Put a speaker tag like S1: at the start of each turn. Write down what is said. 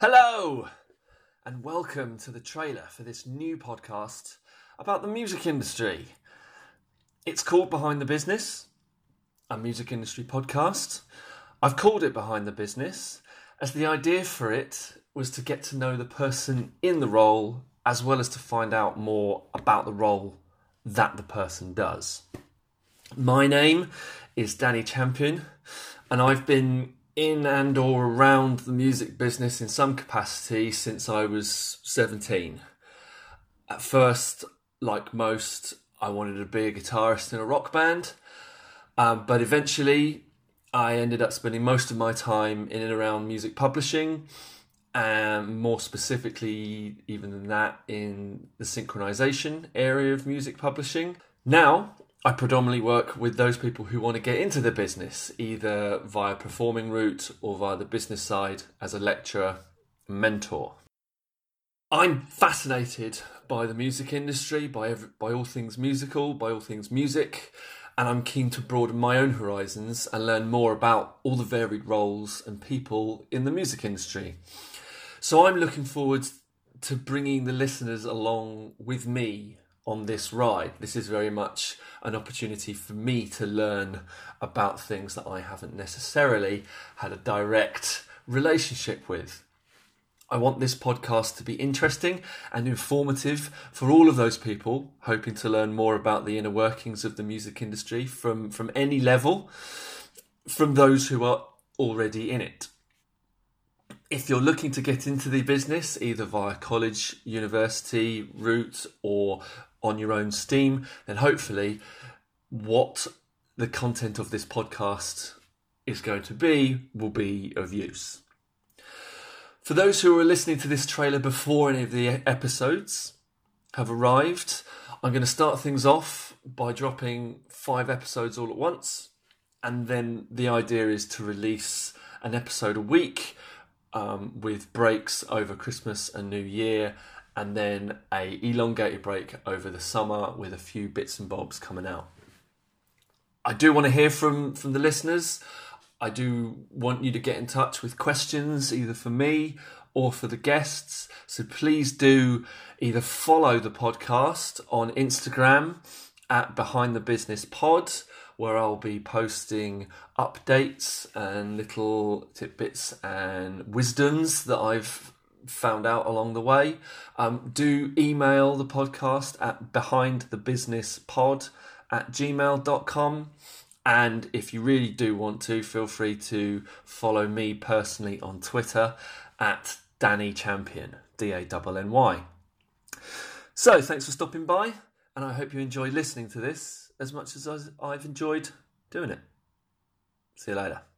S1: Hello, and welcome to the trailer for this new podcast about the music industry. It's called Behind the Business, a music industry podcast. I've called it Behind the Business as the idea for it was to get to know the person in the role as well as to find out more about the role that the person does. My name is Danny Champion, and I've been in and or around the music business in some capacity since I was 17. At first, like most, I wanted to be a guitarist in a rock band, um, but eventually I ended up spending most of my time in and around music publishing, and more specifically, even than that, in the synchronization area of music publishing. Now, I predominantly work with those people who want to get into the business, either via performing route or via the business side as a lecturer, mentor. I'm fascinated by the music industry, by every, by all things musical, by all things music, and I'm keen to broaden my own horizons and learn more about all the varied roles and people in the music industry. So I'm looking forward to bringing the listeners along with me on this ride. This is very much an opportunity for me to learn about things that I haven't necessarily had a direct relationship with. I want this podcast to be interesting and informative for all of those people hoping to learn more about the inner workings of the music industry from, from any level, from those who are already in it. If you're looking to get into the business, either via college, university route, or on your own steam, then hopefully what the content of this podcast is going to be will be of use. For those who are listening to this trailer before any of the episodes have arrived, I'm going to start things off by dropping five episodes all at once. And then the idea is to release an episode a week um, with breaks over Christmas and New Year and then a elongated break over the summer with a few bits and bobs coming out. I do want to hear from from the listeners. I do want you to get in touch with questions either for me or for the guests. So please do either follow the podcast on Instagram at Behind the Business Pod, where I'll be posting updates and little tidbits and wisdoms that I've found out along the way. Um, do email the podcast at behindthebusinesspod at gmail.com. And if you really do want to, feel free to follow me personally on Twitter at Danny Champion, D A N N Y. So, thanks for stopping by, and I hope you enjoy listening to this as much as I've enjoyed doing it. See you later.